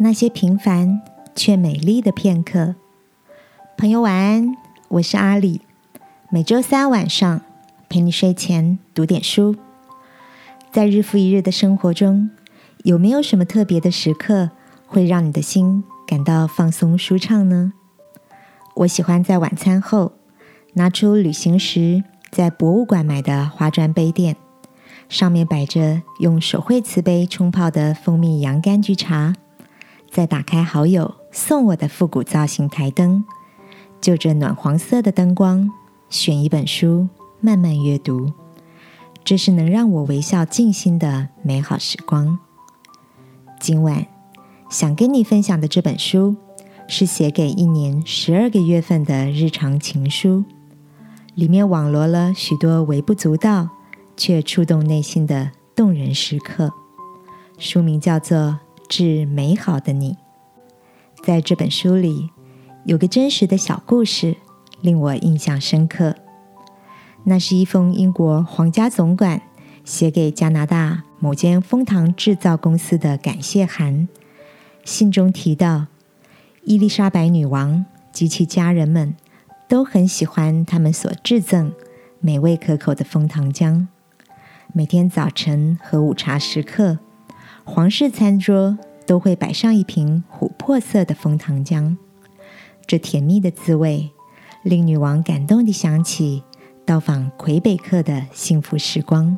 那些平凡却美丽的片刻。朋友晚安，我是阿里。每周三晚上陪你睡前读点书。在日复一日的生活中，有没有什么特别的时刻会让你的心感到放松舒畅呢？我喜欢在晚餐后拿出旅行时在博物馆买的花砖杯垫，上面摆着用手绘瓷杯冲泡的蜂蜜洋甘菊茶。再打开好友送我的复古造型台灯，就着暖黄色的灯光，选一本书慢慢阅读，这是能让我微笑静心的美好时光。今晚想跟你分享的这本书，是写给一年十二个月份的日常情书，里面网罗了许多微不足道却触动内心的动人时刻。书名叫做。致美好的你，在这本书里有个真实的小故事，令我印象深刻。那是一封英国皇家总管写给加拿大某间蜂糖制造公司的感谢函。信中提到，伊丽莎白女王及其家人们都很喜欢他们所制赠美味可口的蜂糖浆。每天早晨和午茶时刻。皇室餐桌都会摆上一瓶琥珀色的蜂糖浆，这甜蜜的滋味令女王感动地想起到访魁北克的幸福时光，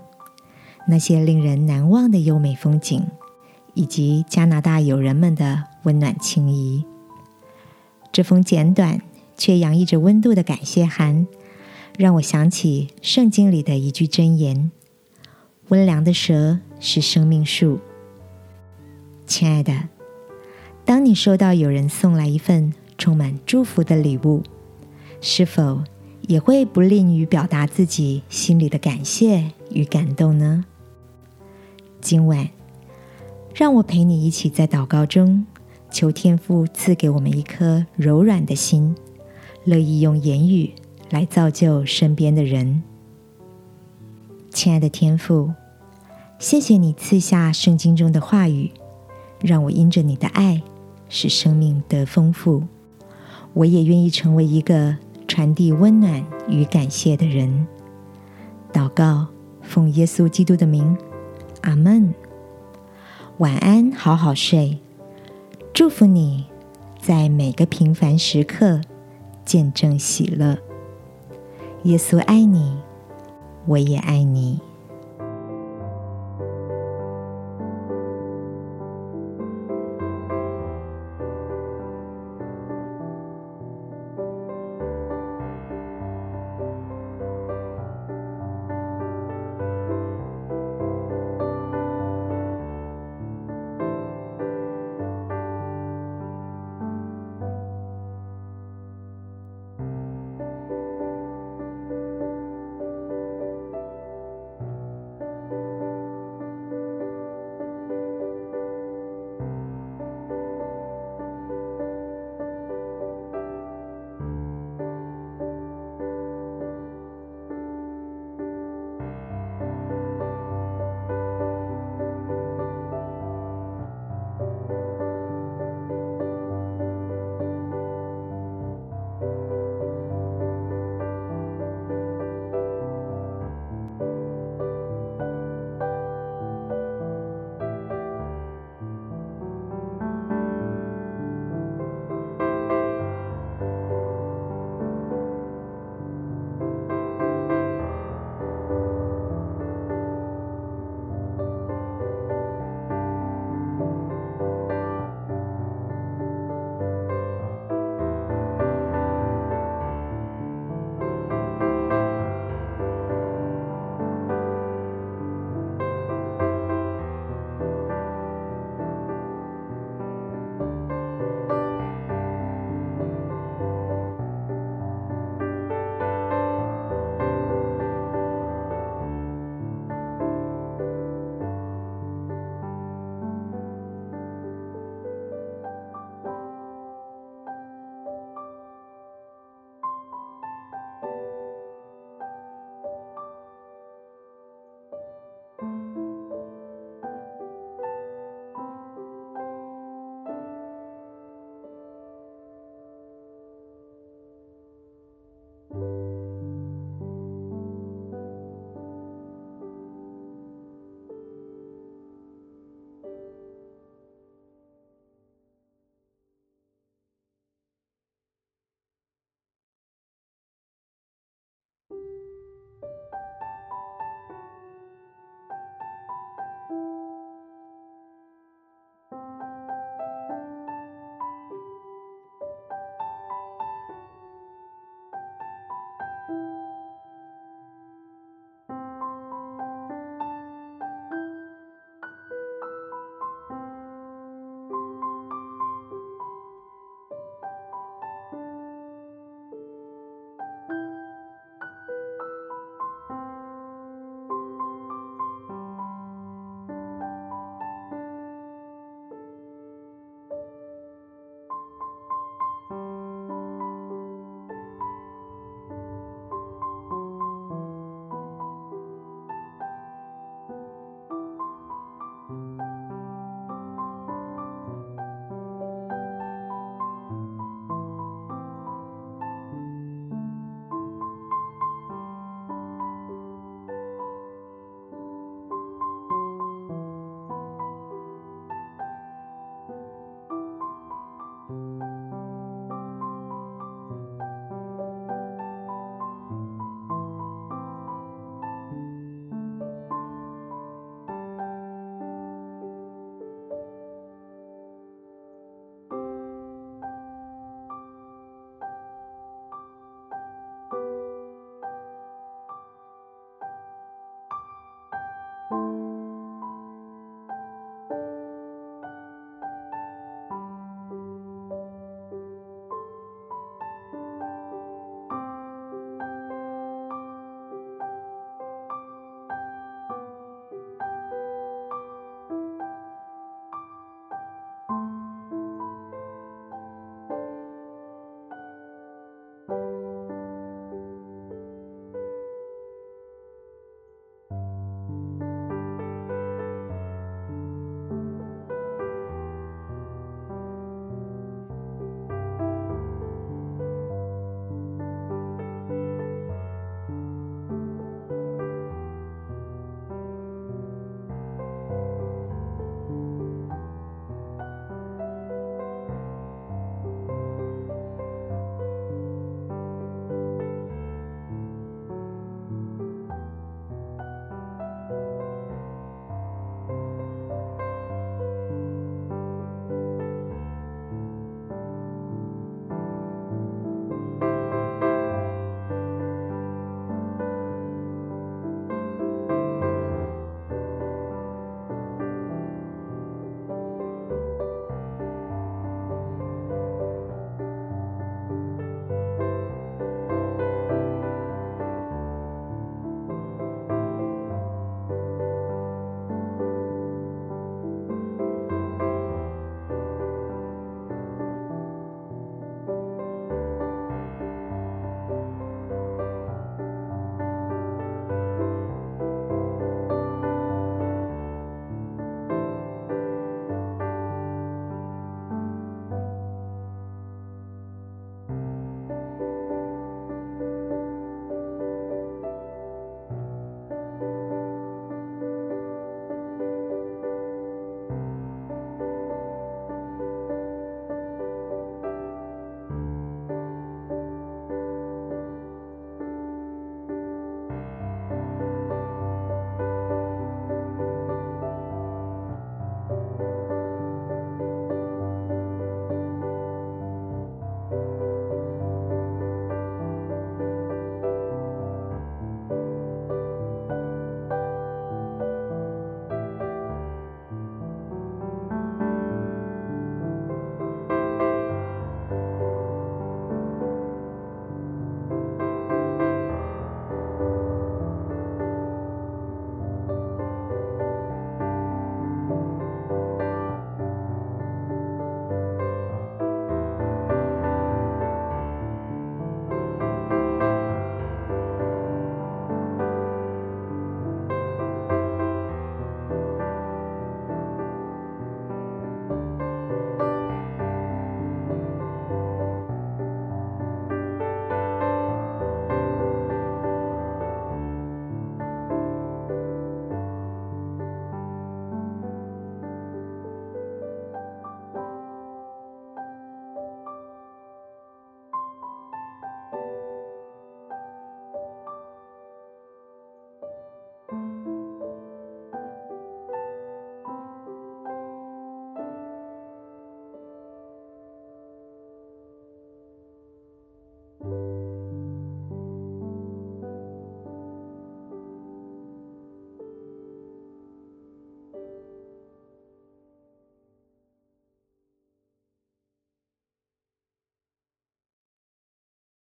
那些令人难忘的优美风景，以及加拿大友人们的温暖情谊。这封简短却洋溢着温度的感谢函，让我想起圣经里的一句箴言：“温良的舌是生命树。”亲爱的，当你收到有人送来一份充满祝福的礼物，是否也会不吝于表达自己心里的感谢与感动呢？今晚，让我陪你一起在祷告中，求天父赐给我们一颗柔软的心，乐意用言语来造就身边的人。亲爱的天父，谢谢你赐下圣经中的话语。让我因着你的爱，使生命得丰富。我也愿意成为一个传递温暖与感谢的人。祷告，奉耶稣基督的名，阿门。晚安，好好睡。祝福你在每个平凡时刻见证喜乐。耶稣爱你，我也爱你。